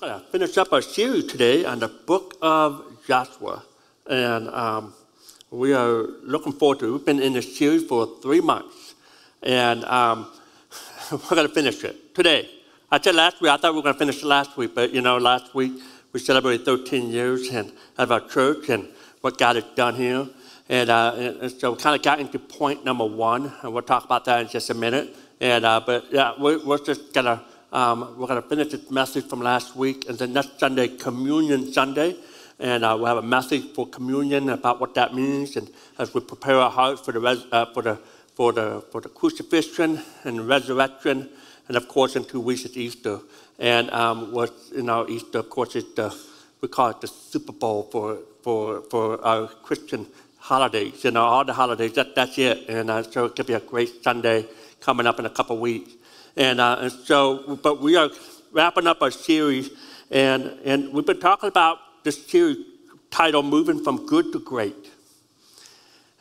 We're going to finish up our series today on the book of Joshua. And um, we are looking forward to it. We've been in this series for three months. And um, we're going to finish it today. I said last week, I thought we were going to finish it last week, but you know, last week we celebrated 13 years and, of our church and what God has done here. And, uh, and so we kind of got into point number one, and we'll talk about that in just a minute. And, uh, but yeah, we're, we're just going to um, we're going to finish this message from last week, and then next Sunday, Communion Sunday. And uh, we'll have a message for communion about what that means, and as we prepare our hearts for the, res- uh, for the, for the, for the crucifixion and resurrection, and of course, in two weeks it's Easter. And um, what, you know, Easter, of course, is the, we call it the Super Bowl for, for, for our Christian holidays. You know, all the holidays, that, that's it. And uh, so it could be a great Sunday coming up in a couple weeks. And, uh, and so, but we are wrapping up our series, and, and we've been talking about this series titled Moving from Good to Great.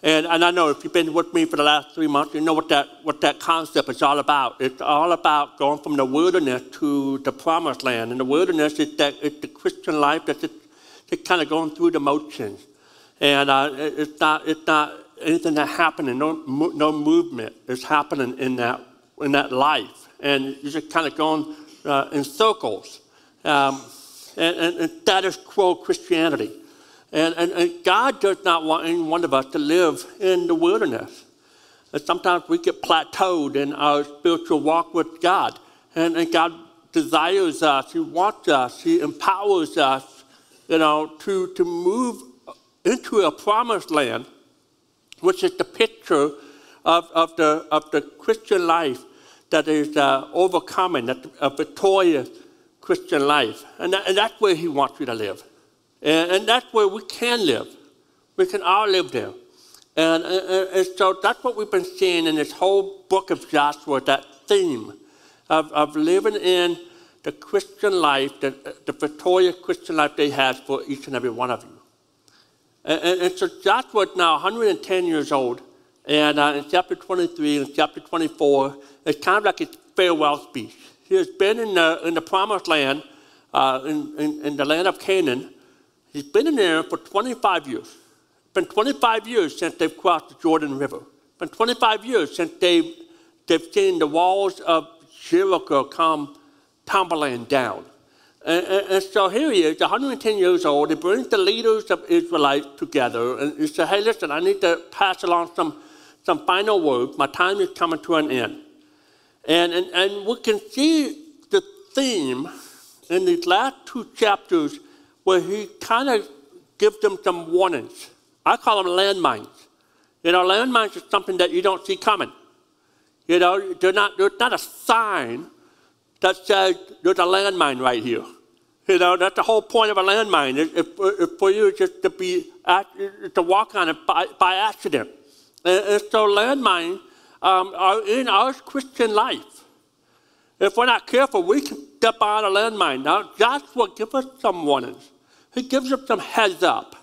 And, and I know if you've been with me for the last three months, you know what that, what that concept is all about. It's all about going from the wilderness to the promised land. And the wilderness is that it's the Christian life that's just, just kind of going through the motions. And uh, it's, not, it's not anything that happening, no, no movement is happening in that, in that life and you're just kind of going uh, in circles. Um, and, and, and status quo Christianity. And, and, and, God does not want any one of us to live in the wilderness. And sometimes we get plateaued in our spiritual walk with God. And, and God desires us, He wants us, He empowers us, you know, to, to move into a promised land, which is the picture of, of, the, of the Christian life that is uh, overcoming, a victorious Christian life. And, that, and, that's where He wants you to live. And, and, that's where we can live. We can all live there. And, and, and, so that's what we've been seeing in this whole book of Joshua, that theme of, of living in the Christian life, the, the victorious Christian life they have for each and every one of you. And, and so Joshua is now 110 years old. And uh, in chapter 23 and chapter 24, it's kind of like his farewell speech. He has been in the, in the promised land, uh, in, in, in, the land of Canaan. He's been in there for 25 years. It's been 25 years since they've crossed the Jordan River. It's been 25 years since they've, they've seen the walls of Jericho come tumbling down. And, and, and, so here he is, 110 years old. He brings the leaders of Israelites together and he says, Hey, listen, I need to pass along some, some final words. My time is coming to an end. And, and, and we can see the theme in these last two chapters where he kind of gives them some warnings. I call them landmines. You know, landmines are something that you don't see coming. You know, they're not, they're not a sign that says there's a landmine right here. You know, that's the whole point of a landmine. If for you just to be to walk on it by, by accident. And, and so landmines um, are in our Christian life. If we're not careful, we can step on a landmine. Now, Joshua gives us some warnings. He gives us some heads up.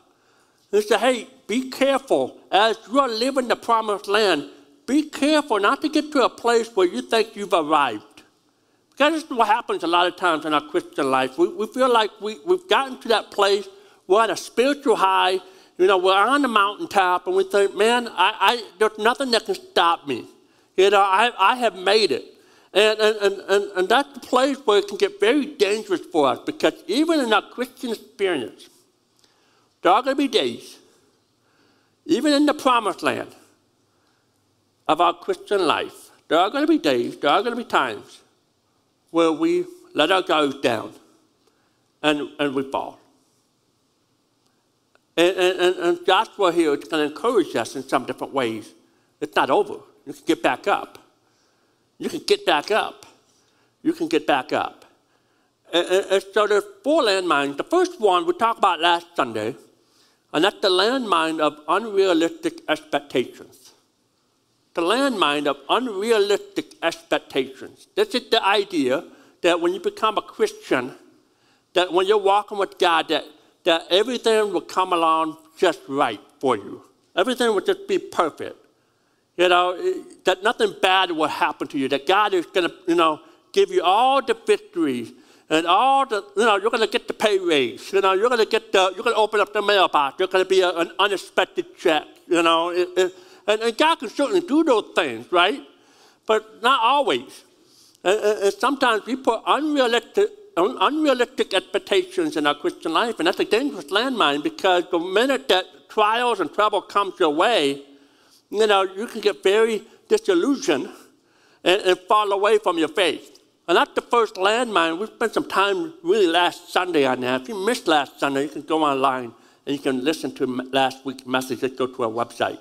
He says, hey, be careful as you are living the promised land. Be careful not to get to a place where you think you've arrived. Because this is what happens a lot of times in our Christian life. We, we feel like we, we've gotten to that place, we're at a spiritual high, you know, we're on the mountaintop and we think, man, I, I, there's nothing that can stop me. You know, I, I have made it. And, and, and, and that's the place where it can get very dangerous for us because even in our Christian experience, there are going to be days, even in the promised land of our Christian life, there are going to be days, there are going to be times where we let our guards down and, and we fall. And, and, and Joshua here is going to encourage us in some different ways. It's not over. You can get back up. You can get back up. You can get back up. And, and so there's four landmines. The first one we talked about last Sunday, and that's the landmine of unrealistic expectations. The landmine of unrealistic expectations. This is the idea that when you become a Christian, that when you're walking with God, that that everything will come along just right for you. Everything will just be perfect. You know, that nothing bad will happen to you, that God is going to, you know, give you all the victories and all the, you know, you're going to get the pay raise. You know, you're going to get the, you're going to open up the mailbox. You're going to be a, an unexpected check. You know, and, and, God can certainly do those things, right? But not always. And, and sometimes we put unrealistic, unrealistic expectations in our Christian life, and that's a dangerous landmine because the minute that trials and trouble comes your way, you know, you can get very disillusioned and, and fall away from your faith. And that's the first landmine. We spent some time really last Sunday on that. If you missed last Sunday, you can go online and you can listen to last week's message. Just go to our website.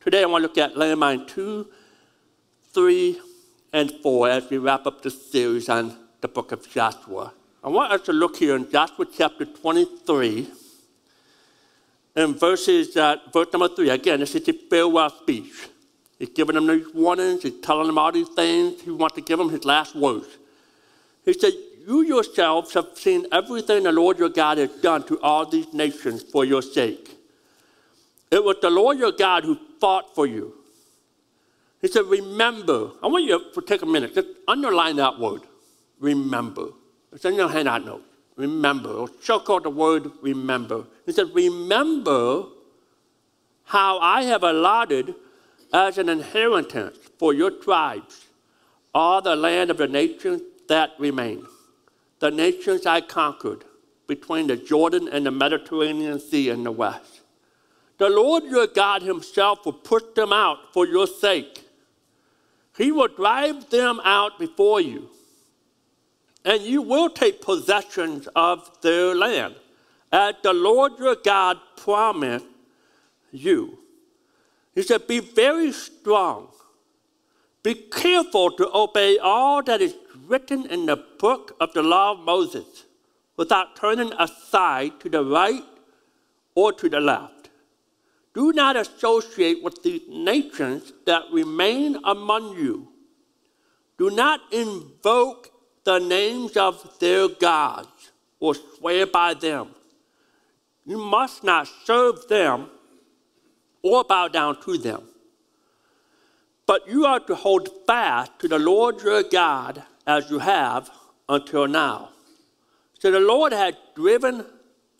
Today, I want to look at landmine two, three, and four as we wrap up this series on the book of Joshua. I want us to look here in Joshua chapter 23 and verses, uh, verse number three. Again, this is the farewell speech. He's giving them these warnings. He's telling them all these things. He wants to give them his last words. He said, You yourselves have seen everything the Lord your God has done to all these nations for your sake. It was the Lord your God who fought for you. He said, Remember. I want you to take a minute. Just underline that word. Remember. In your handout note. Remember. Or circle the word remember. He said, Remember how I have allotted as an inheritance for your tribes all the land of the nations that remain, the nations I conquered between the Jordan and the Mediterranean Sea in the west. The Lord your God himself will put them out for your sake. He will drive them out before you, and you will take possession of their land, as the Lord your God promised you. He said, Be very strong. Be careful to obey all that is written in the book of the law of Moses without turning aside to the right or to the left. Do not associate with the nations that remain among you. Do not invoke the names of their gods or swear by them. You must not serve them or bow down to them. But you are to hold fast to the Lord your God as you have until now. So the Lord had driven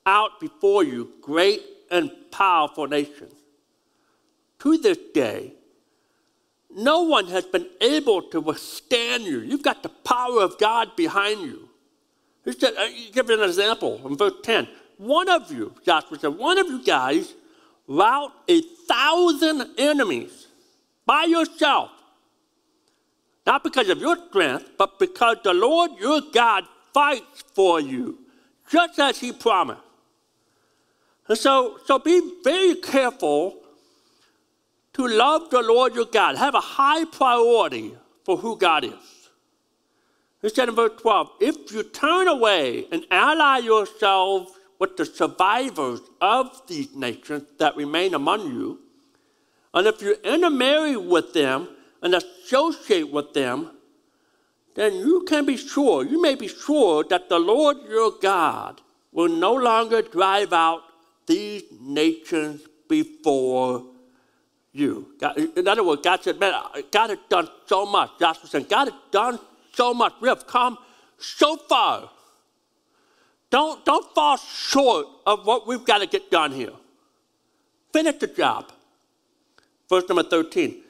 out before you great and powerful nations. To this day, no one has been able to withstand you. You've got the power of God behind you. He said, give an example in verse 10. One of you, Joshua said, one of you guys rout a thousand enemies by yourself. Not because of your strength, but because the Lord your God fights for you, just as he promised. And so, so be very careful to love the Lord your God. Have a high priority for who God is. He said in verse 12, if you turn away and ally yourselves with the survivors of these nations that remain among you. And if you intermarry with them and associate with them, then you can be sure, you may be sure that the Lord your God will no longer drive out these nations before you. God, in other words, God said, man, God has done so much. Joshua said, God has done so much. We have come so far. Don't, don't fall short of what we've got to get done here. Finish the job. Verse number 13.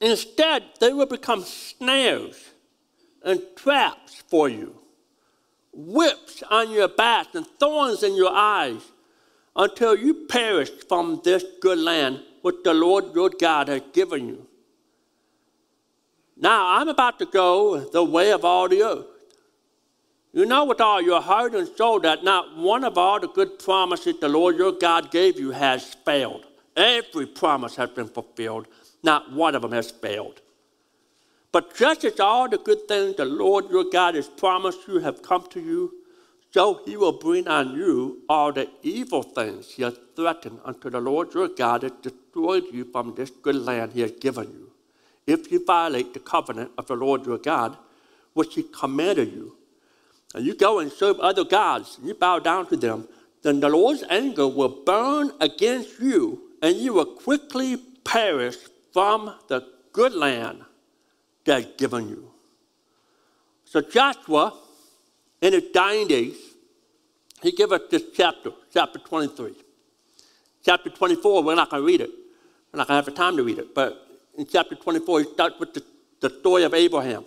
Instead, they will become snares and traps for you, whips on your back and thorns in your eyes, until you perish from this good land which the Lord your God has given you. Now, I'm about to go the way of all the earth. You know with all your heart and soul that not one of all the good promises the Lord your God gave you has failed. Every promise has been fulfilled, not one of them has failed. But just as all the good things the Lord your God has promised you have come to you, so he will bring on you all the evil things he has threatened unto the Lord your God has destroyed you from this good land he has given you. If you violate the covenant of the Lord your God, which he commanded you, and you go and serve other gods, and you bow down to them, then the Lord's anger will burn against you, and you will quickly perish from the good land that He's given you. So Joshua in his dying days, he gave us this chapter, chapter 23. Chapter 24, we're not going to read it. We're not going to have the time to read it. But in chapter 24, he starts with the, the story of Abraham.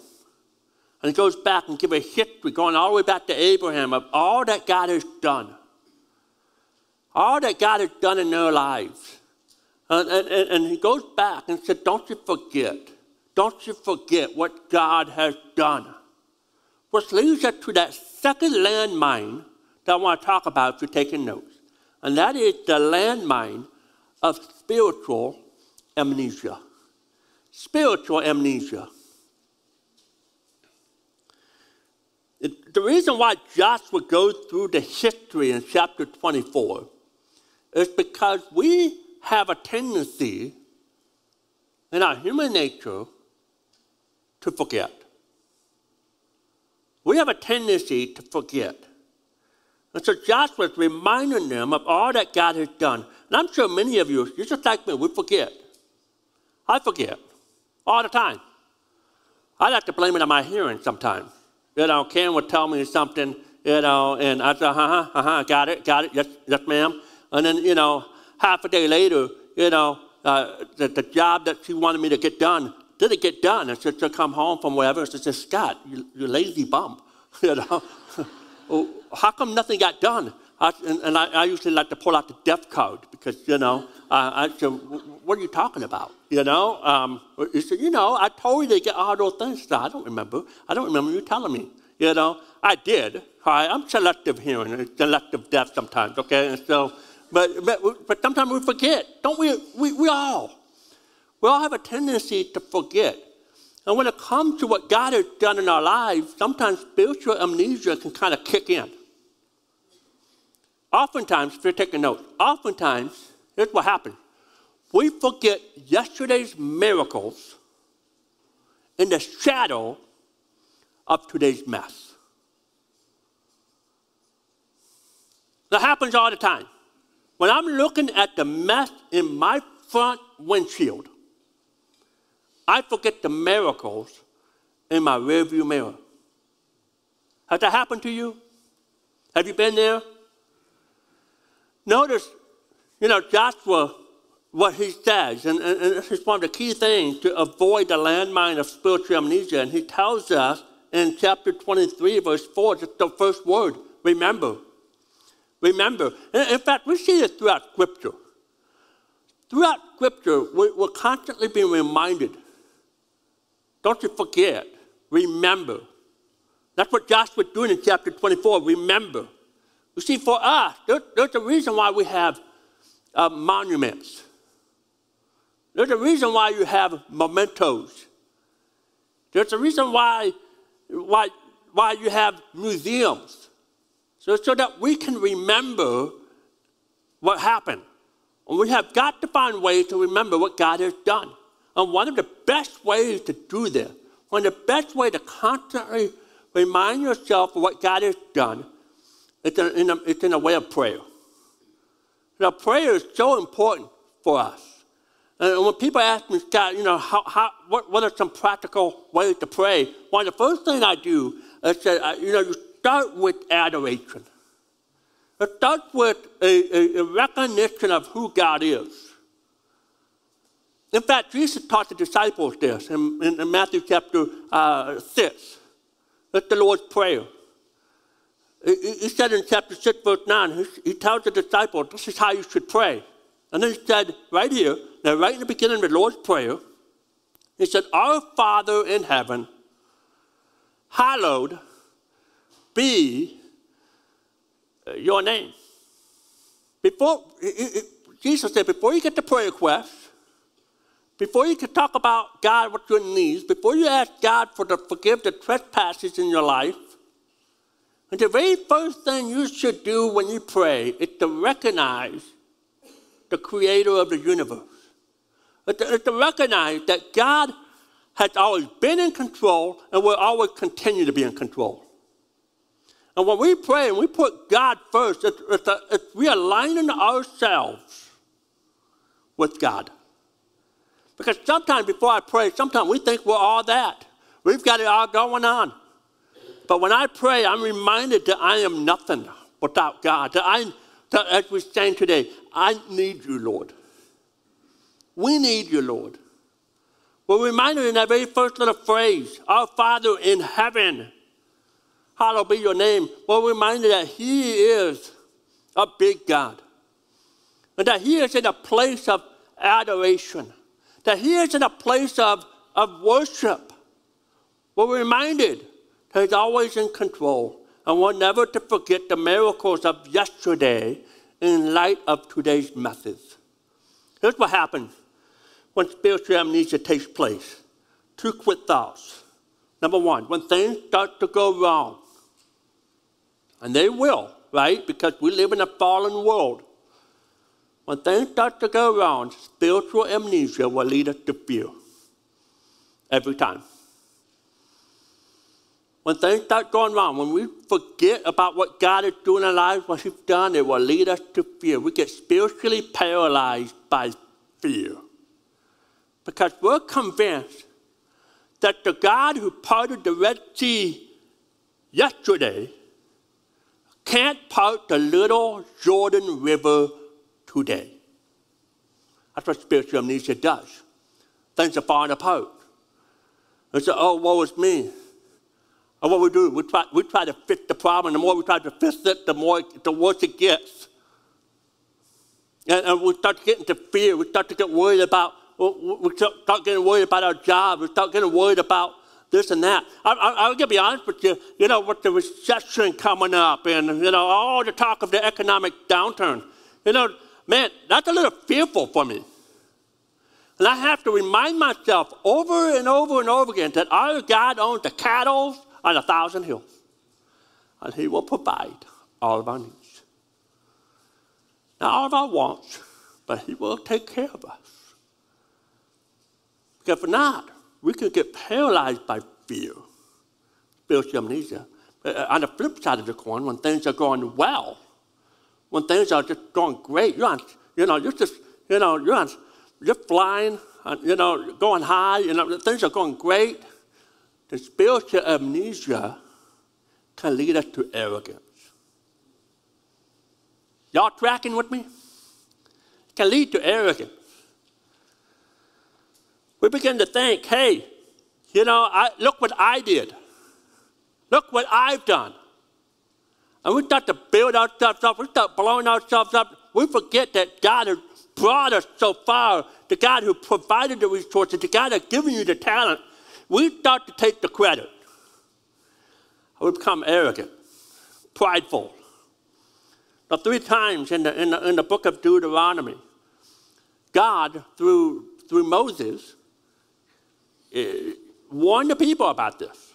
And he goes back and gives a history, going all the way back to Abraham, of all that God has done. All that God has done in their lives. And, and, and he goes back and said, Don't you forget. Don't you forget what God has done. Which leads us to that second landmine that I want to talk about if you're taking notes. And that is the landmine of spiritual amnesia. Spiritual amnesia. It, the reason why Joshua goes through the history in chapter 24 is because we have a tendency in our human nature to forget. We have a tendency to forget. And so Joshua is reminding them of all that God has done. And I'm sure many of you, you're just like me, we forget. I forget all the time. I like to blame it on my hearing sometimes. You know, Ken would tell me something, you know, and I say, uh huh, uh huh, got it, got it, yes, yes, ma'am. And then, you know, half a day later, you know, uh, the, the job that she wanted me to get done didn't get done. And so she'll come home from wherever she says, Scott, you, you lazy bum. you know, well, how come nothing got done? I, and, and I, I, usually like to pull out the death code because, you know, uh, I said, what are you talking about? You know, um, he said, you know, I told you to get all those things. I don't remember. I don't remember you telling me. You know, I did. All right, I'm selective hearing, selective deaf sometimes, okay? And so, but, but, but sometimes we forget, don't we? We, we all. We all have a tendency to forget. And when it comes to what God has done in our lives, sometimes spiritual amnesia can kind of kick in. Oftentimes, if you're taking notes, oftentimes, here's what happens. We forget yesterday's miracles in the shadow of today's mess. That happens all the time. When I'm looking at the mess in my front windshield, I forget the miracles in my rearview mirror. Has that happened to you? Have you been there? Notice, you know, Joshua, what he says, and, and, and this is one of the key things to avoid the landmine of spiritual amnesia. And he tells us in chapter 23, verse 4, just the first word, remember. Remember. In fact, we see this throughout Scripture. Throughout Scripture, we're constantly being reminded. Don't you forget. Remember. That's what Joshua's doing in chapter 24. Remember. You see, for us, there, there's a reason why we have uh, monuments. There's a reason why you have mementos. There's a reason why, why, why you have museums. So, so that we can remember what happened. And we have got to find ways to remember what God has done. And one of the best ways to do this, one of the best ways to constantly remind yourself of what God has done it's in a, it's in a way of prayer. Now, prayer is so important for us. And when people ask me, Scott, you know, how, how, what, what are some practical ways to pray? One of the first things I do is that, uh, you know, you start with adoration. It starts with a, a, a recognition of who God is. In fact, Jesus taught the disciples this in, in, in Matthew chapter uh, 6. That's the Lord's Prayer. He said in chapter 6, verse 9, he tells the disciples, this is how you should pray. And then he said, right here, now right in the beginning of the Lord's Prayer, he said, Our Father in heaven, hallowed be your name. Before, Jesus said, before you get the prayer request, before you can talk about God, what your needs, before you ask God for to forgive the trespasses in your life, and the very first thing you should do when you pray is to recognize the creator of the universe. It's to, to recognize that God has always been in control and will always continue to be in control. And when we pray and we put God first, it's, it's, a, it's realigning ourselves with God. Because sometimes before I pray, sometimes we think we're all that. We've got it all going on. But when I pray, I'm reminded that I am nothing without God. That I, that as we stand today, I need you, Lord. We need you, Lord. We're reminded in that very first little phrase, Our Father in heaven, hallowed be your name. We're reminded that He is a big God. And that He is in a place of adoration. That He is in a place of, of worship. We're reminded that He's always in control. And we're never to forget the miracles of yesterday in light of today's methods. Here's what happens when spiritual amnesia takes place. Two quick thoughts. Number one, when things start to go wrong, and they will, right? Because we live in a fallen world. When things start to go wrong, spiritual amnesia will lead us to fear. Every time. When things start going wrong, when we forget about what God is doing in our lives, what He's done, it will lead us to fear. We get spiritually paralyzed by fear. Because we're convinced that the God who parted the Red Sea yesterday can't part the little Jordan River today. That's what spiritual amnesia does. Things are falling apart. And say, oh, woe is me. And what we do, we try, we try to fix the problem. The more we try to fix it, the more the worse it gets. And, and we start getting to fear. We start to get worried about. We start getting worried about our job. We start getting worried about this and that. I, I'm gonna be honest with you. You know, with the recession coming up, and you know all the talk of the economic downturn. You know, man, that's a little fearful for me. And I have to remind myself over and over and over again that our God owns the cattle on a thousand hills. And He will provide all of our needs. Not all of our wants, but He will take care of us. Because if not, we could get paralyzed by fear, spiritual amnesia. Uh, on the flip side of the coin, when things are going well, when things are just going great, you're on, you know, you're just, you know, you're on, you're flying, uh, you know, going high, you know, things are going great the spiritual amnesia can lead us to arrogance. Y'all tracking with me? It can lead to arrogance. We begin to think, hey, you know, I, look what I did. Look what I've done. And we start to build ourselves up. We start blowing ourselves up. We forget that God has brought us so far. The God who provided the resources, the God that's given you the talent, we start to take the credit. We become arrogant, prideful. Now, three times in the, in the, in the book of Deuteronomy, God, through, through Moses, uh, warned the people about this.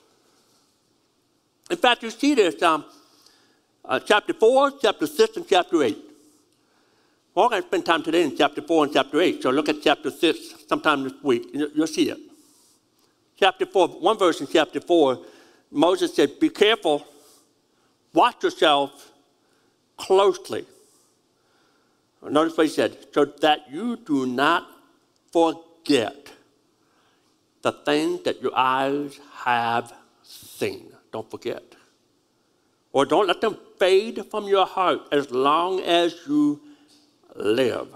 In fact, you see this um, uh, chapter 4, chapter 6, and chapter 8. We're going to spend time today in chapter 4 and chapter 8, so look at chapter 6 sometime this week, you'll see it chapter 4, one verse in chapter 4, Moses said, Be careful, watch yourself closely. Notice what he said, so that you do not forget the things that your eyes have seen. Don't forget. Or don't let them fade from your heart as long as you live.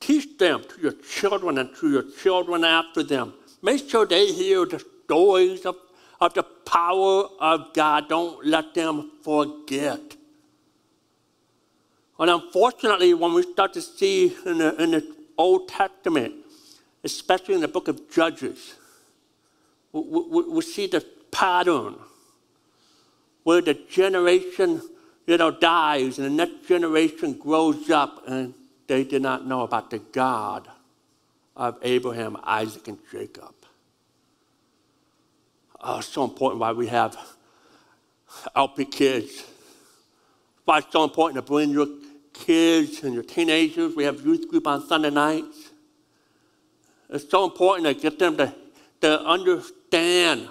Teach them to your children and to your children after them Make sure they hear the stories of, of the power of God. Don't let them forget. And unfortunately, when we start to see in the, in the Old Testament, especially in the book of Judges, we, we, we see the pattern where the generation you know, dies and the next generation grows up and they did not know about the God of Abraham, Isaac, and Jacob. Oh, it's so important why we have LP kids. Why it's so important to bring your kids and your teenagers. We have youth group on Sunday nights. It's so important to get them to, to understand,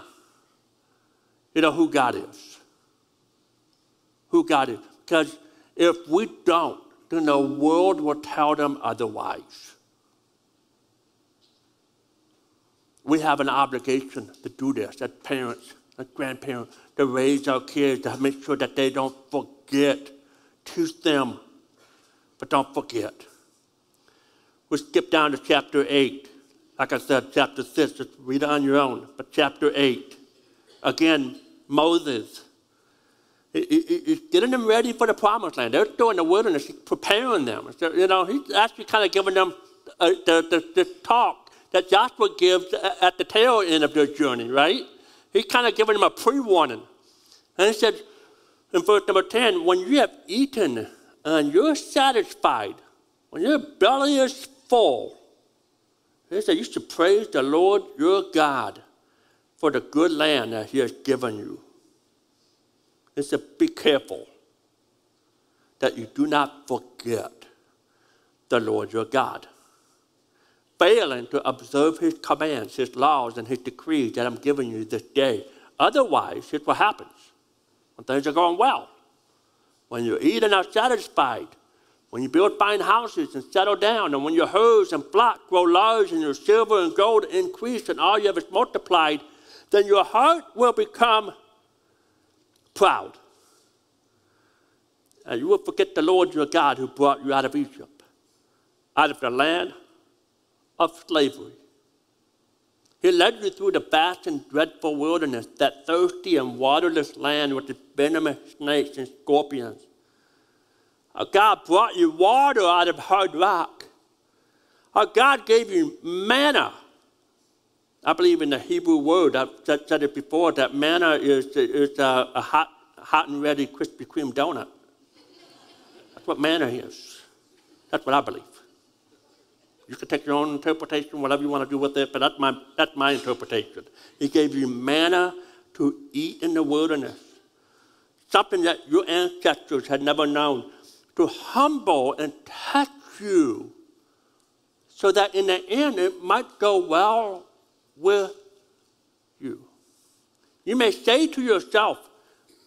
you know, who God is. Who God is. Because if we don't, then the world will tell them otherwise. we have an obligation to do this as parents as grandparents, to raise our kids, to make sure that they don't forget. Teach them, but don't forget. We skip down to chapter 8. Like I said, chapter 6, just read it on your own. But chapter 8, again, Moses. He's getting them ready for the promised land. They're still in the wilderness, he's preparing them. So, you know, he's actually kind of giving them uh, the, the, the talk that Joshua gives at the tail end of their journey, right? He's kind of giving them a pre warning. And he said in verse number 10 when you have eaten and you're satisfied, when your belly is full, he said you should praise the Lord your God for the good land that he has given you. He said, be careful that you do not forget the Lord your God failing to observe his commands, his laws, and his decrees that I'm giving you this day. Otherwise, here's what happens when things are going well. When you eat and are satisfied, when you build fine houses and settle down, and when your herds and flocks grow large, and your silver and gold increase, and all you have is multiplied, then your heart will become proud. And you will forget the Lord your God who brought you out of Egypt, out of the land of slavery. He led you through the vast and dreadful wilderness, that thirsty and waterless land with its venomous snakes and scorpions. Our God brought you water out of hard rock. Our God gave you manna. I believe in the Hebrew word, I've said it before, that manna is, is a, a hot, hot and ready Krispy Kreme donut. That's what manna is. That's what I believe. You can take your own interpretation, whatever you want to do with it, but that's my, that's my interpretation. He gave you manna to eat in the wilderness, something that your ancestors had never known, to humble and test you, so that in the end it might go well with you. You may say to yourself,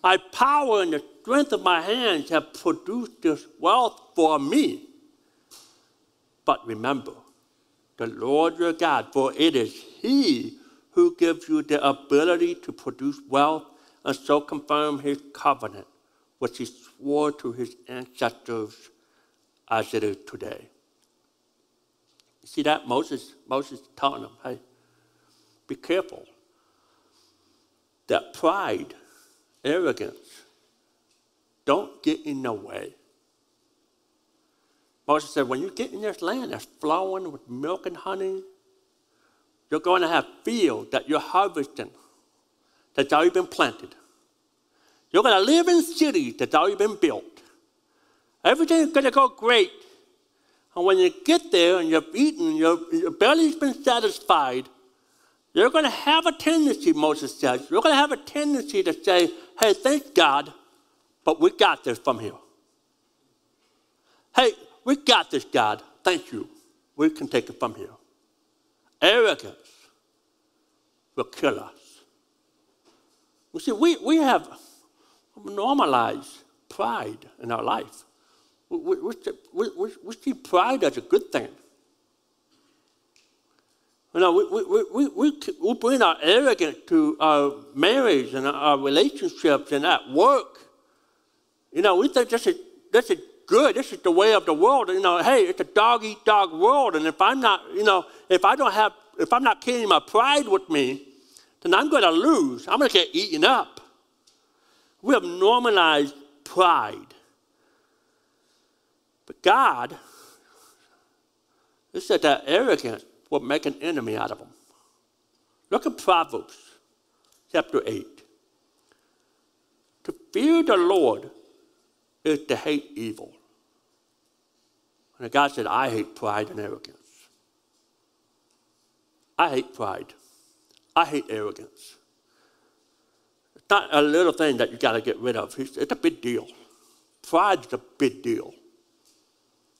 My power and the strength of my hands have produced this wealth for me. But remember, the Lord your God, for it is He who gives you the ability to produce wealth and so confirm His covenant, which He swore to His ancestors as it is today. You see that? Moses, Moses is telling them, hey, be careful. That pride, arrogance, don't get in the way Moses said, when you get in this land that's flowing with milk and honey, you're going to have fields that you're harvesting that's already been planted. You're going to live in cities that's already been built. Everything's going to go great. And when you get there and you've eaten, your, your belly's been satisfied, you're going to have a tendency, Moses says, you're going to have a tendency to say, hey, thank God, but we got this from here. Hey, we got this, God. Thank you. We can take it from here. Arrogance will kill us. You see, we, we have normalized pride in our life. We, we, we, we, see pride as a good thing. You know, we, we, we, we, we bring our arrogance to our marriage and our relationships and at work. You know, we think this is, that's a good. This is the way of the world. You know, hey, it's a dog eat dog world. And if I'm not, you know, if I don't have, if I'm not carrying my pride with me, then I'm going to lose. I'm going to get eaten up. We have normalized pride. But God, He said that arrogance will make an enemy out of them. Look at Proverbs chapter 8. To fear the Lord is to hate evil. And God said, I hate pride and arrogance. I hate pride. I hate arrogance. It's not a little thing that you got to get rid of. It's a big deal. Pride's a big deal.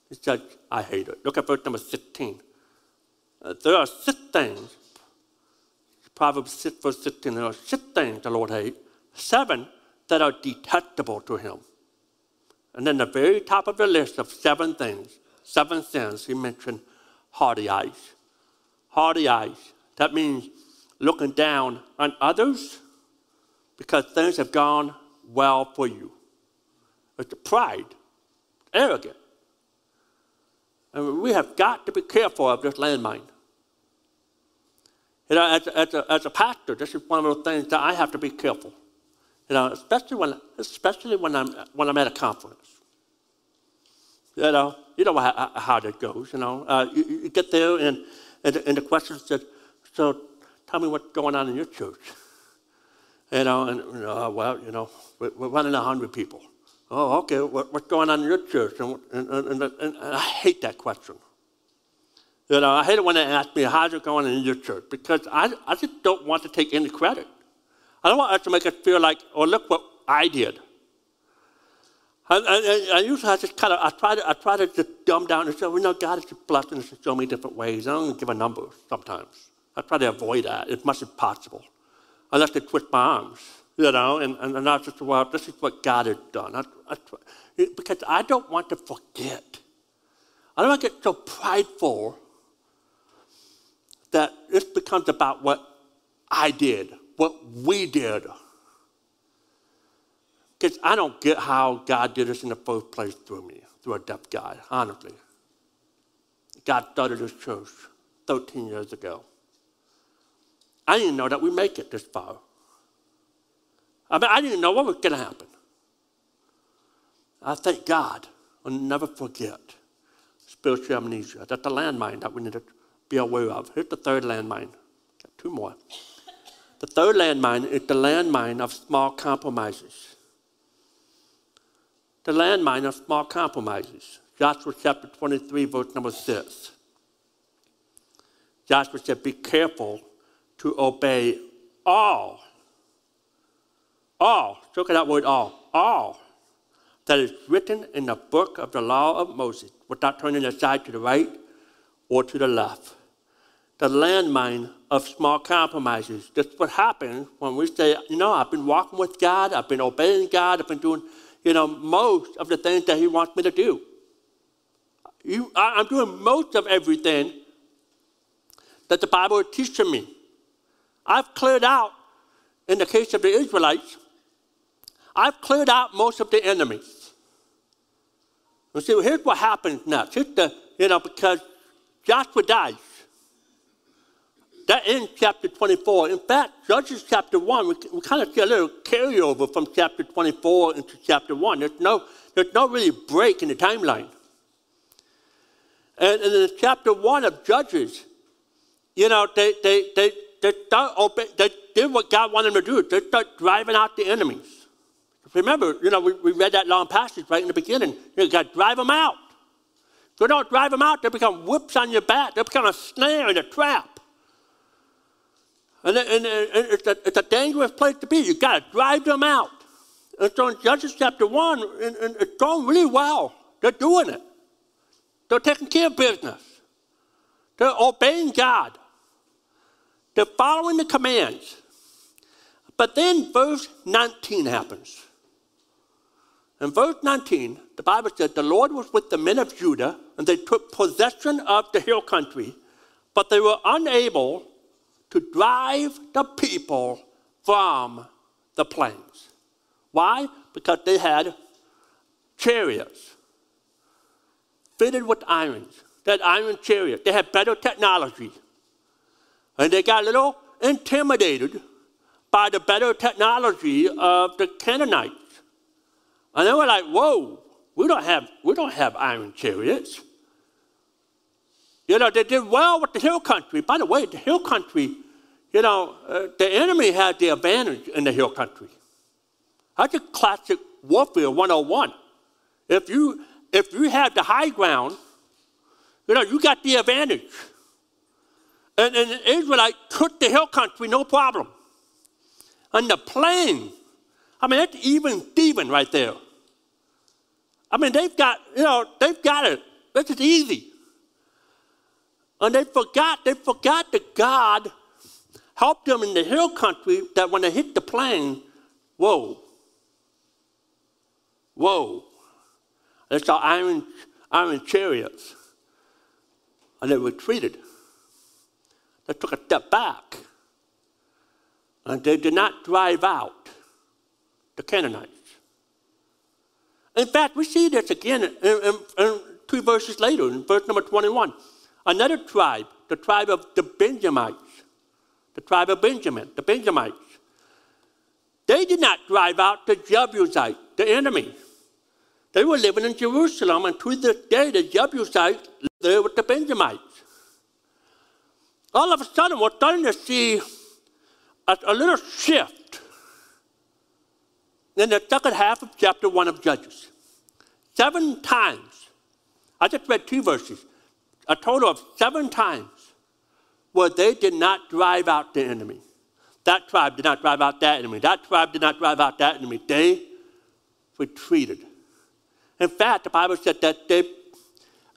He said, I hate it. Look at verse number 16. Uh, there are six things, Proverbs 6, verse 16, there are six things the Lord hates, seven that are detestable to him. And then the very top of the list of seven things, seven sins, he mentioned haughty eyes. Haughty eyes. That means looking down on others because things have gone well for you. It's pride, arrogant. And we have got to be careful of this landmine. You know, as, as, a, as a pastor, this is one of those things that I have to be careful. You know, especially when, especially when I'm, when I'm at a conference. You know, you know how, how that goes, you know. Uh, you, you, get there and, and, and the question said, so tell me what's going on in your church. You know, and, uh, well, you know, we're, we're running 100 people. Oh, okay, what, what's going on in your church? And, and, and, I hate that question. You know, I hate it when they ask me, how's it going in your church? Because I, I just don't want to take any credit. I don't want us to make us feel like, oh, look what I did. I, I, I usually I just kind of I try to I try to just dumb down and say, well, know, God is just blessing us in so many different ways. I don't give a number sometimes. I try to avoid that as much as possible, unless they twist my arms, you know, and, and, and I just well, this is what God has done. I, I, because I don't want to forget. I don't want to get so prideful that this becomes about what I did, what we did. Because I don't get how God did this in the first place through me, through a deaf guy, honestly. God started this church 13 years ago. I didn't know that we make it this far. I mean, I didn't know what was going to happen. I thank God. I'll never forget spiritual amnesia. That's the landmine that we need to be aware of. Here's the third landmine. Got two more. The third landmine is the landmine of small compromises. The landmine of small compromises. Joshua chapter 23, verse number 6. Joshua said, Be careful to obey all. All. Look at that word all. All that is written in the book of the law of Moses without turning aside to the right or to the left the landmine of small compromises. That's what happens when we say, you know, I've been walking with God, I've been obeying God, I've been doing, you know, most of the things that He wants me to do. You, I, I'm doing most of everything that the Bible is teaching me. I've cleared out, in the case of the Israelites, I've cleared out most of the enemies. And see, here's what happens next. Here's the, you know, because Joshua dies. That ends chapter 24. In fact, Judges chapter 1, we, we kind of see a little carryover from chapter 24 into chapter 1. There's no, there's no really break in the timeline. And, and in chapter 1 of Judges, you know, they, they, they, they, start obey, they did what God wanted them to do. They start driving out the enemies. Remember, you know, we, we read that long passage right in the beginning. You got to drive them out. If you don't drive them out, they become whips on your back. They become a snare and a trap. And, and, and it's, a, it's, a, dangerous place to be. You've got to drive them out. And so in Judges chapter 1, and, and it's going really well. They're doing it. They're taking care of business. They're obeying God. They're following the commands. But then verse 19 happens. In verse 19, the Bible said, The Lord was with the men of Judah, and they took possession of the hill country, but they were unable to drive the people from the plains. Why? Because they had chariots fitted with irons. That iron chariot. They had better technology. And they got a little intimidated by the better technology of the Canaanites. And they were like, whoa, we don't have, we don't have iron chariots. You know, they did well with the hill country. By the way, the hill country you know, uh, the enemy had the advantage in the hill country. That's a classic warfare 101. If you, if you have the high ground, you know, you got the advantage. And, and the Israelite took the hill country, no problem. And the plain, I mean, that's even Stephen right there. I mean, they've got, you know, they've got it. This is easy. And they forgot, they forgot that God helped them in the hill country that when they hit the plain, whoa, whoa, they saw iron, iron chariots. And they retreated. They took a step back. And they did not drive out the Canaanites. In fact, we see this again in, in, in two verses later, in verse number 21. Another tribe, the tribe of the Benjamites, the tribe of Benjamin, the Benjamites, they did not drive out the Jebusite, the enemy. They were living in Jerusalem, and to this day, the Jebusites lived with the Benjamites. All of a sudden, we're starting to see a, a little shift in the second half of chapter 1 of Judges. Seven times, I just read two verses, a total of seven times where they did not drive out the enemy. That tribe did not drive out that enemy. That tribe did not drive out that enemy. They retreated. In fact, the Bible said that they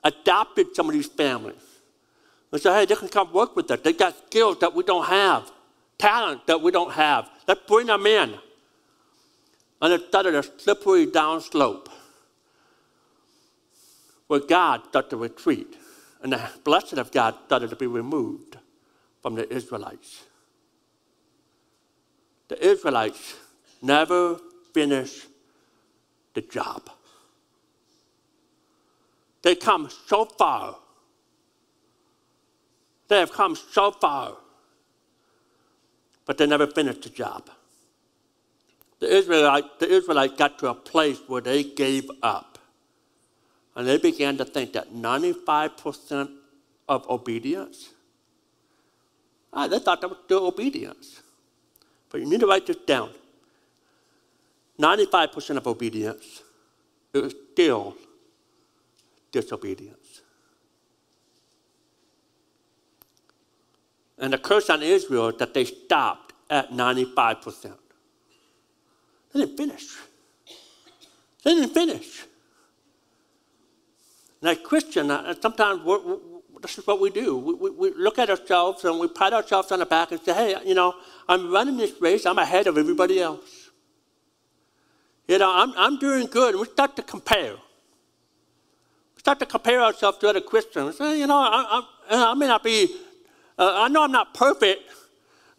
adopted some of these families. They said, hey, they can come work with us. They got skills that we don't have, talent that we don't have. Let's bring them in. And it started a slippery down slope where God started to retreat. And the blessing of God started to be removed from the Israelites. The Israelites never finished the job. They come so far. They have come so far, but they never finished the job. The Israelite, the Israelites got to a place where they gave up. And they began to think that 95% of obedience, ah, they thought that was still obedience. But you need to write this down. 95% of obedience is still disobedience. And the curse on Israel is that they stopped at 95%. They didn't finish. They didn't finish. Now, Christian, uh, sometimes we're, we're, this is what we do. We, we, we, look at ourselves and we pat ourselves on the back and say, hey, you know, I'm running this race. I'm ahead of everybody else. You know, I'm, I'm doing good. And we start to compare We start to compare ourselves to other Christians. Say, You know, I, I, I may not be, uh, I know I'm not perfect,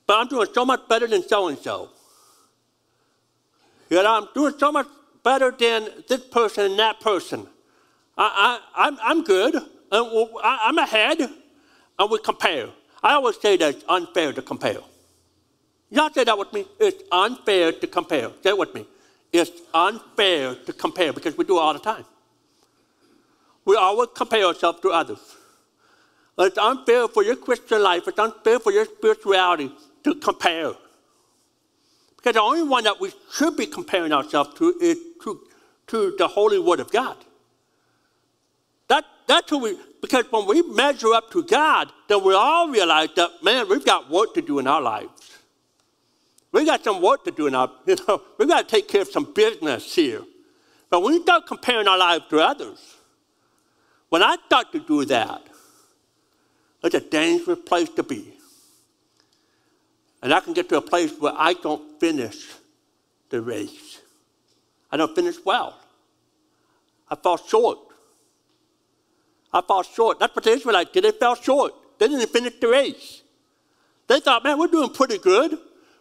but I'm doing so much better than so and so. You know, I'm doing so much better than this person and that person. I, I, I'm, I'm good. Uh, I'm ahead, and we compare. I always say that it's unfair to compare. Y'all say that with me? It's unfair to compare. Say it with me. It's unfair to compare because we do it all the time we always compare ourselves to others. It's unfair for your Christian life, it's unfair for your spirituality to compare. Because the only one that we should be comparing ourselves to is to, to the Holy Word of God. That, that's who we, because when we measure up to God, then we all realize that, man, we've got work to do in our lives. We got some work to do in our, you know, we've got to take care of some business here. But when we start comparing our lives to others, when I start to do that, it's a dangerous place to be. And I can get to a place where I don't finish the race. I don't finish well. I fall short. I fall short. That's what the Israelites did. They fell short. They didn't finish the race. They thought, man, we're doing pretty good.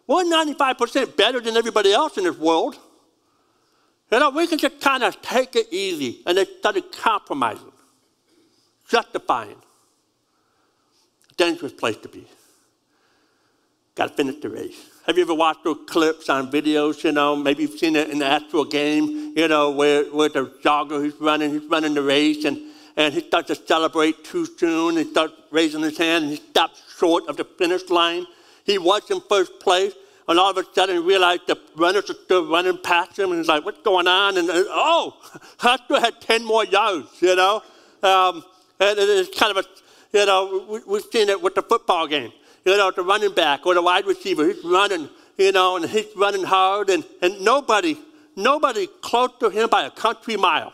We're 95% better than everybody else in this world. You know, we can just kind of take it easy. And they started compromising justifying. Dangerous place to be. Got to finish the race. Have you ever watched those clips on videos, you know, maybe you've seen it in the actual game, you know, where, where the jogger, who's running, he's running the race, and, and he starts to celebrate too soon, he starts raising his hand, and he stops short of the finish line. He was in first place, and all of a sudden he realized the runners are still running past him, and he's like, what's going on? And, and oh, I still had 10 more yards, you know. Um, and it's kind of a, you know, we've seen it with the football game. You know, the running back or the wide receiver, he's running, you know, and he's running hard, and, and nobody, nobody close to him by a country mile.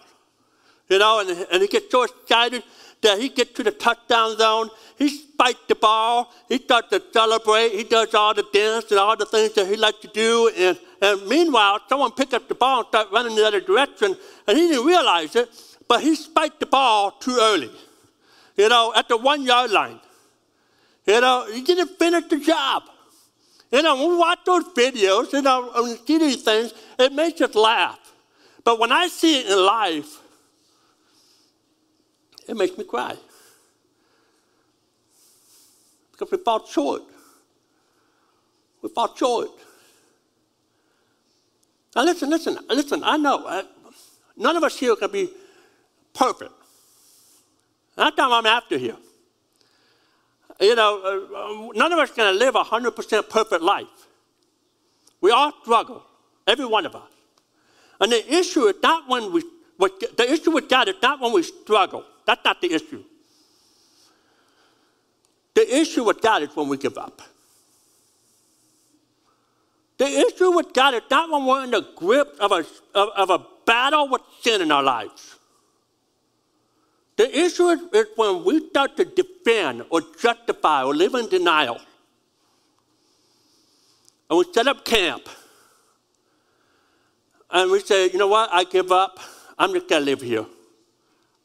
You know, and, and he gets so excited that he gets to the touchdown zone, he spikes the ball, he starts to celebrate, he does all the dance and all the things that he likes to do, and, and meanwhile, someone picks up the ball and starts running the other direction, and he didn't realize it, but he spiked the ball too early you know, at the one yard line. You know, he didn't finish the job. You know, when we watch those videos, you know, and see these things, it makes us laugh. But when I see it in life, it makes me cry. Because we fall short. We fall short. Now listen, listen, listen. I know uh, none of us here can be perfect. That's what I'm after here. You know, uh, none of us can live a 100% perfect life. We all struggle, every one of us. And the issue is not when we, the issue with God is not when we struggle. That's not the issue. The issue with God is when we give up. The issue with God is not when we're in the grip of a, of, of a battle with sin in our lives. The issue is, is when we start to defend or justify or live in denial. And we set up camp. And we say, you know what, I give up. I'm just going to live here.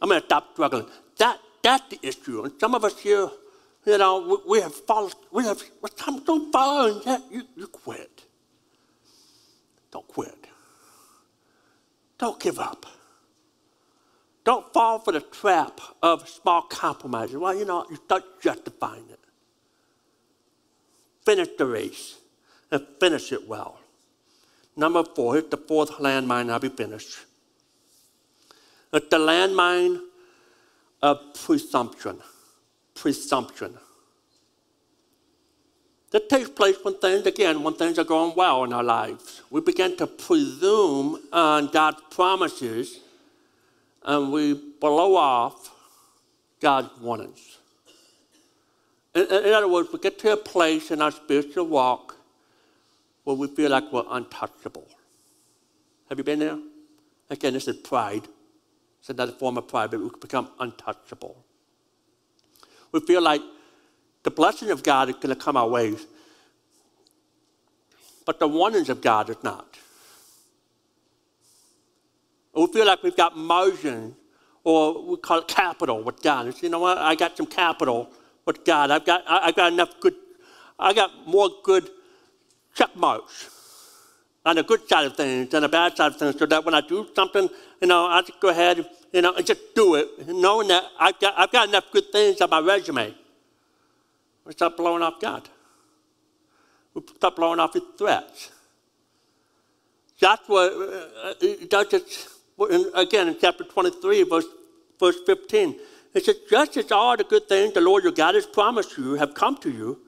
I'm going to stop struggling. That, that's the issue. And some of us here, you know, we, we have fallen, we have so far and yet you, you quit. Don't quit. Don't give up. Don't fall for the trap of small compromises. Well, you know, you start justifying it. Finish the race and finish it well. Number four, here's the fourth landmine I'll be finished. It's the landmine of presumption. Presumption. That takes place when things, again, when things are going well in our lives. We begin to presume on God's promises and we blow off God's warnings. In, in, other words, we get to a place in our spiritual walk where we feel like we're untouchable. Have you been there? Again, this is pride. It's another form of pride, but we become untouchable. We feel like the blessing of God is going to come our way, but the warnings of God is not. We feel like we've got margin, or we call it capital with God. It's, you know what? I got some capital with God. I've got, I, have got enough good, I got more good check marks on the good side of things and the bad side of things, so that when I do something, you know, I just go ahead, you know, and just do it, knowing that I've got, I've got enough good things on my resume. We stop blowing off God. We stop blowing off His threats. Uh, uh does it again in chapter 23, verse, verse 15. It says, just as all the good things the Lord your God has promised you have come to you,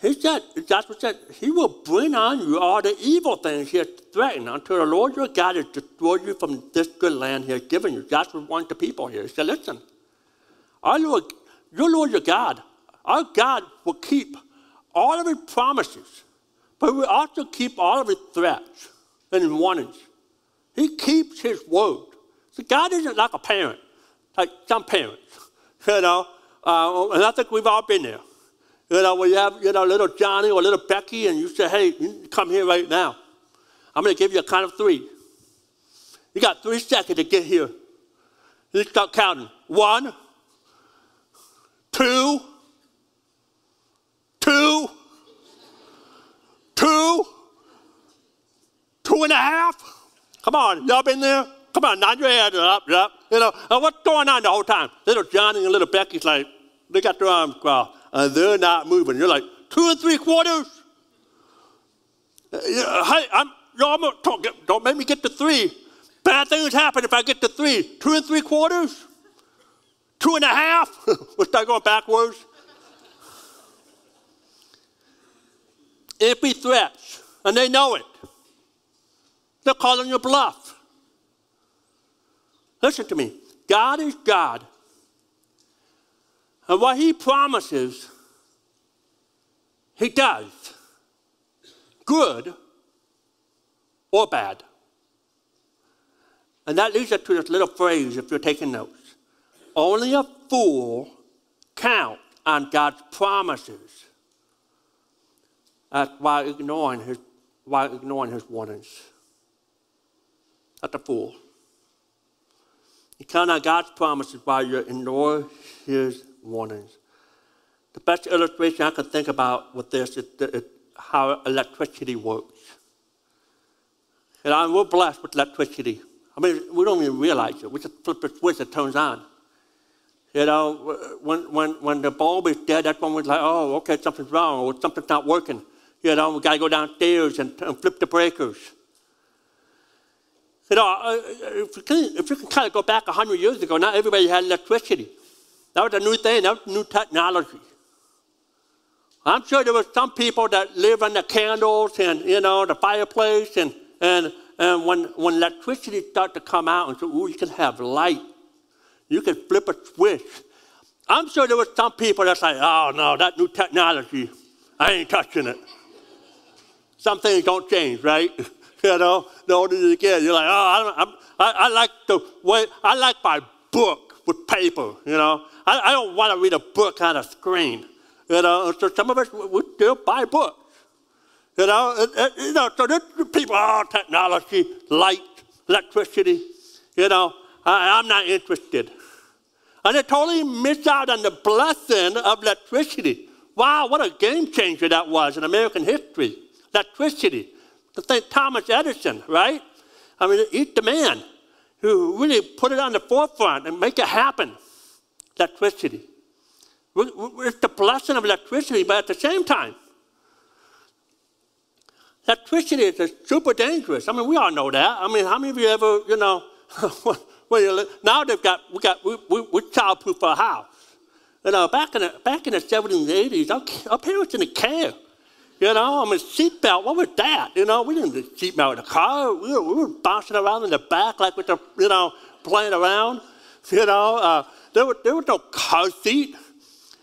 he said, Joshua said, He will bring on you all the evil things He has threatened until the Lord your God has destroyed you from this good land He has given you. Joshua warned the people here. He said, Listen, our Lord, your Lord your God, our God will keep all of His promises, but we also keep all of His threats and warnings. He keeps his word. So God isn't like a parent, like some parents, you know. Uh, and I think we've all been there. You know, you have, you know, little Johnny or little Becky, and you say, hey, you come here right now. I'm going to give you a count of three. You got three seconds to get here. You start counting. One, two, two, two, two and a half. Come on, y'all been there? Come on, nod your head up, up. You know, uh, what's going on the whole time? Little Johnny and little Becky's like, they got their arms crossed, and they're not moving. You're like, two and three quarters? Hey, I'm, y'all, don't, don't make me get to three. Bad things happen if I get to three. Two and three quarters? Two and a half? we'll start going backwards. Empty threats, and they know it. They're calling your bluff. Listen to me. God is God. And what He promises, He does. Good or bad. And that leads us to this little phrase if you're taking notes. Only a fool count on God's promises. That's why ignoring his, why ignoring his warnings That's a fool. You count on God's promises while you ignore His warnings. The best illustration I can think about with this is, how electricity works. And we're blessed with electricity. I mean, we don't even realize it. We just flip a switch, it turns on. You know, when, when, when the bulb is dead, that's when we're like, oh, okay, something's wrong, or something's not working. You know, we got to go downstairs and, and, flip the breakers. You know, uh, if you, can, if you can kind of go back 100 years ago, not everybody had electricity. That was a new thing, that was new technology. I'm sure there were some people that live on the candles and, you know, the fireplace and, and, and when, when electricity started to come out and so, ooh, you can have light. You can flip a switch. I'm sure there were some people that say, oh, no, that new technology, I ain't touching it. Some things don't change, right? you know, the older you get, you're like, oh, I, I, I like the way, I like my book with paper, you know. I, I don't want to read a book on a screen. You know, so some of us, we still buy books. You know, it, it, you know, so people, oh, technology, light, electricity. You know, I, I'm not interested. And they totally miss out on the blessing of electricity. Wow, what a game changer that was in American history. Electricity. To think Thomas Edison, right? I mean, he's the man who really put it on the forefront and make it happen. Electricity. It's the blessing of electricity, but at the same time, electricity is super dangerous. I mean, we all know that. I mean, how many of you ever, you know, now they've got, we got, we, we, we're childproof our house. You know, back in the, back in the 70s and 80s, our, our parents didn't care. You know, I mean, seatbelt, what was that? You know, we didn't seatbelt in the car. We were, we were bouncing around in the back like with the, you know, playing around. You know, uh, there, was, there was no car seat.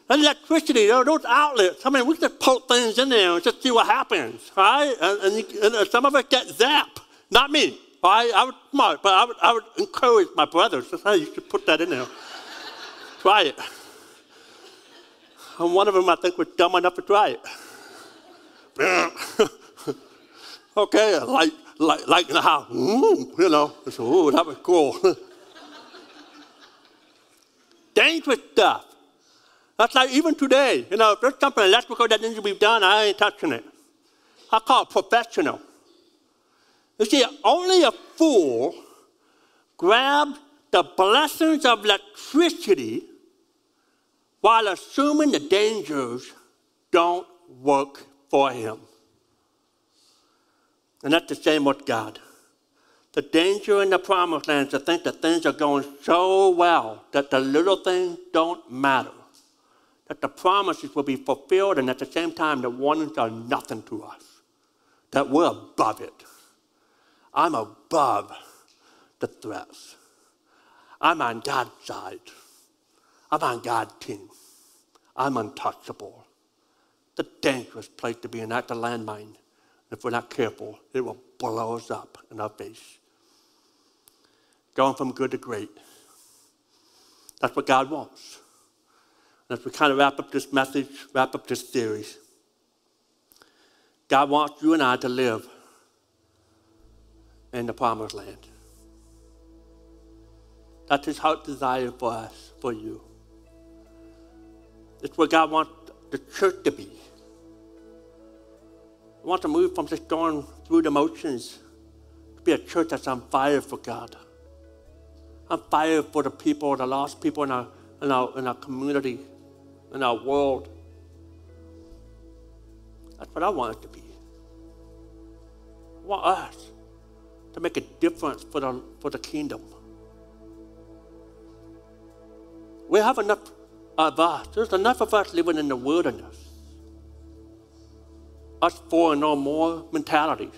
And electricity, there are those outlets. I mean, we just put things in there and just see what happens, right? And, and, and some of us get zapped. Not me. I, I was smart, but I would, I would encourage my brothers. Hey, you should put that in there. try it. And one of them, I think, was dumb enough to try it. okay, like, like, like the house. Mm, you know, so, ooh, that was cool. Dangerous stuff. That's like even today, you know, if there's something electrical that needs to be done, I ain't touching it. I call it professional. You see, only a fool grabbed the blessings of electricity while assuming the dangers don't work for him. And that's the same with God. The danger in the promised land is to think that things are going so well that the little things don't matter that the promises will be fulfilled, and at the same time, the warnings are nothing to us, that we're above it. I'm above the threats. I'm on God's side. I'm on God's team. I'm untouchable. The dangerous place to be in that the landmine. If we're not careful, it will blow us up in our face. Going from good to great. That's what God wants And as we kind of wrap up this message, wrap up this series, God wants you and I to live in the promised land. That's his heart desire for us, for you. It's what God wants the church to be. He want to move from just going through the motions to be a church that's on fire for God. On fire for the people, the lost people in our, in our, in our community in our world. That's what I want it to be. I want us to make a difference for the, for the kingdom. We have enough of us. There's enough of us living in the wilderness. Us four and no more mentality.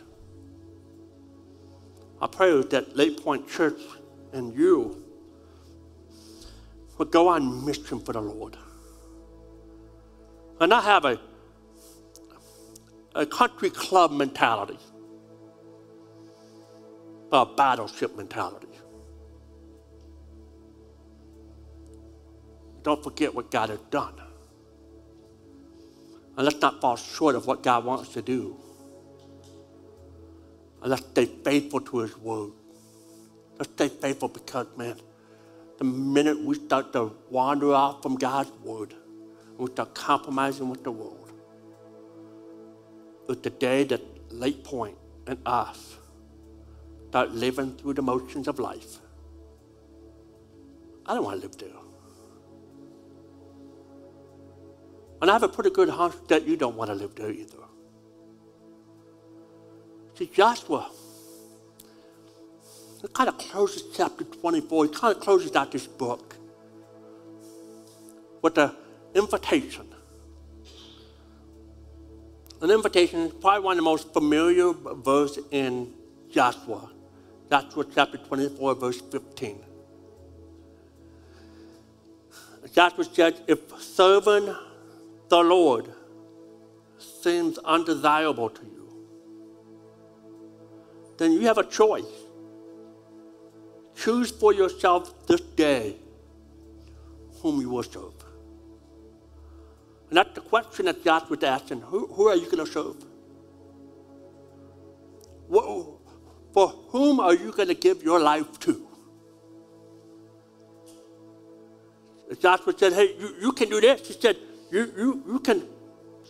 I pray that Lake Point Church and you will go on mission for the Lord and not have a, a country club mentality, but a battleship mentality. Don't forget what God has done. And let's not fall short of what God wants to do. And let's stay faithful to His word. Let's stay faithful because, man, the minute we start to wander off from God's word, we start compromising with the world. is the day that Lake Point in us start living through the motions of life. I don't want to live there. And I have a pretty good hunch that you don't want to live there either. See, Joshua, it kind of closes chapter 24, it kind of closes out this book with an invitation. An invitation is probably one of the most familiar verses in Joshua. Joshua chapter 24, verse 15. Joshua says, if serving the Lord seems undesirable to you, then you have a choice. Choose for yourself this day whom you will serve. And that's the question that God was asking. Who, who are you going to serve? For whom are you going to give your life to? Joshua said, hey, you, you can do this. He said, you, you, you can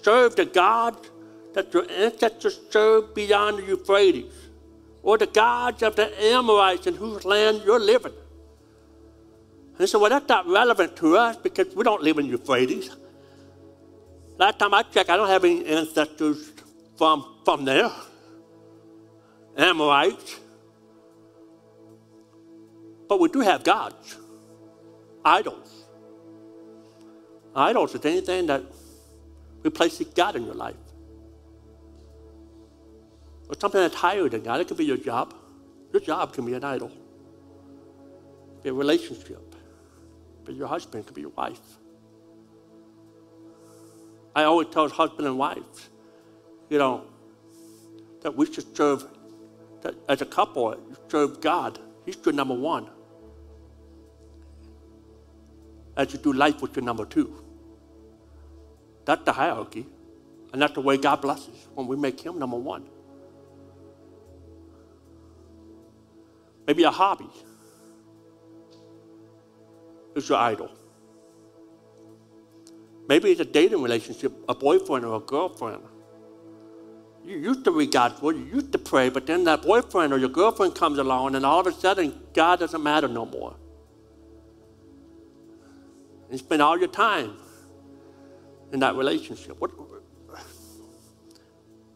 serve the gods that your ancestors served beyond the Euphrates, or the gods of the Amorites in whose land you're living. And said, well, that's not relevant to us because we don't live in Euphrates. Last time I checked, I don't have any ancestors from, from there. Amorites. But we do have gods, idols. Idols is anything that replaces God in your life. Or something that's higher than God. It could be your job. Your job can be an idol. Be a relationship. Be your husband, could be your wife. I always tell husband and wives, you know, that we should serve, that as a couple, serve God. He's your number one. As you do life with your number two. That's the hierarchy. And that's the way God blesses when we make Him number one. Maybe a hobby is your idol. Maybe it's a dating relationship, a boyfriend or a girlfriend. You used to read God's word, you used to pray, but then that boyfriend or your girlfriend comes along, and all of a sudden, God doesn't matter no more. You spend all your time in that relationship? What,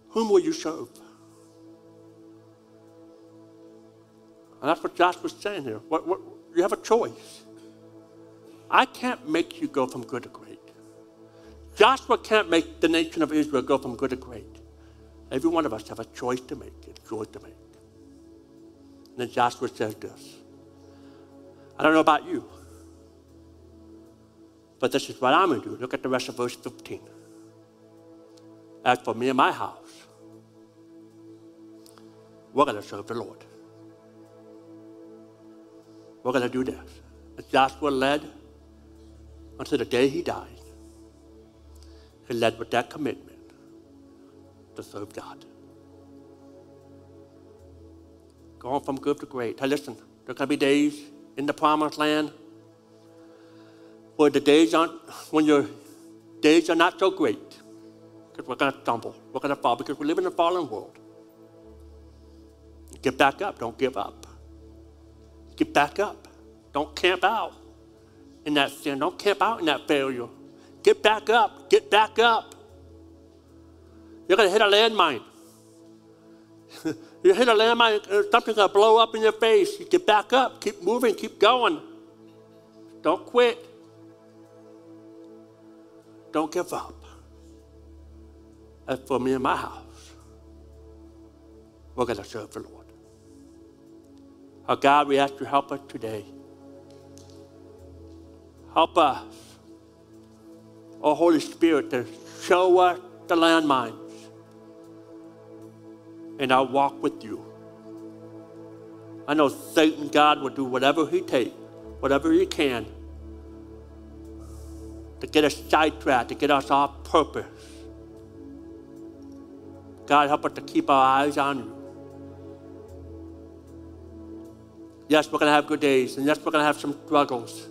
whom will you serve? And that's what Josh was saying here. What, what, you have a choice. I can't make you go from good to great. Joshua can't make the nation of Israel go from good to great. Every one of us have a choice to make, a choice to make. And then Joshua says this. I don't know about you. But this is what I'm going to do. Look at the rest of verse 15. As for me and my house, we're going to serve the Lord. We're going to do this. As Joshua led until the day he died, he led with that commitment to serve God. Going from good to great. Hey, listen, there are going to be days in the promised land where the days aren't, when your days are not so great, because we're going to stumble, we're going to fall, because we live in a fallen world. Get back up, don't give up. Get back up. Don't camp out in that sin. Don't camp out in that failure. Get back up. Get back up. You're going to hit a landmine. you hit a landmine, uh, something's going to blow up in your face. You get back up. Keep moving. Keep going. Don't quit. Don't give up. As for me and my house, we're going to serve the Lord. Our God, we ask you to help us today. Help us, oh Holy Spirit, to show us the landmines in our walk with you. I know Satan, God, will do whatever he takes, whatever he can to get us sidetracked, to get us off purpose. God, help us to keep our eyes on you. Yes, we're going to have good days, and yes, we're going to have some struggles.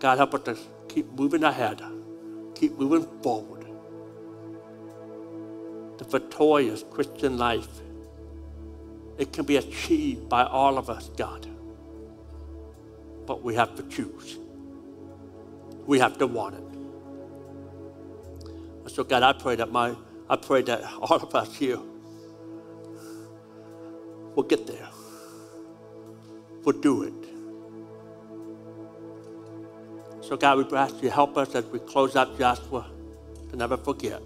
God, help us to keep moving ahead, keep moving forward. the victorious Christian life. It can be achieved by all of us, God. But we have to choose. We have to want it. So God, I pray that my I pray that all of us here will get there. We'll do it. So God, we ask you help us as we close out Joshua to never forget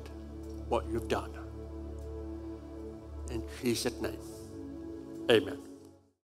what you've done. In Jesus' name, amen.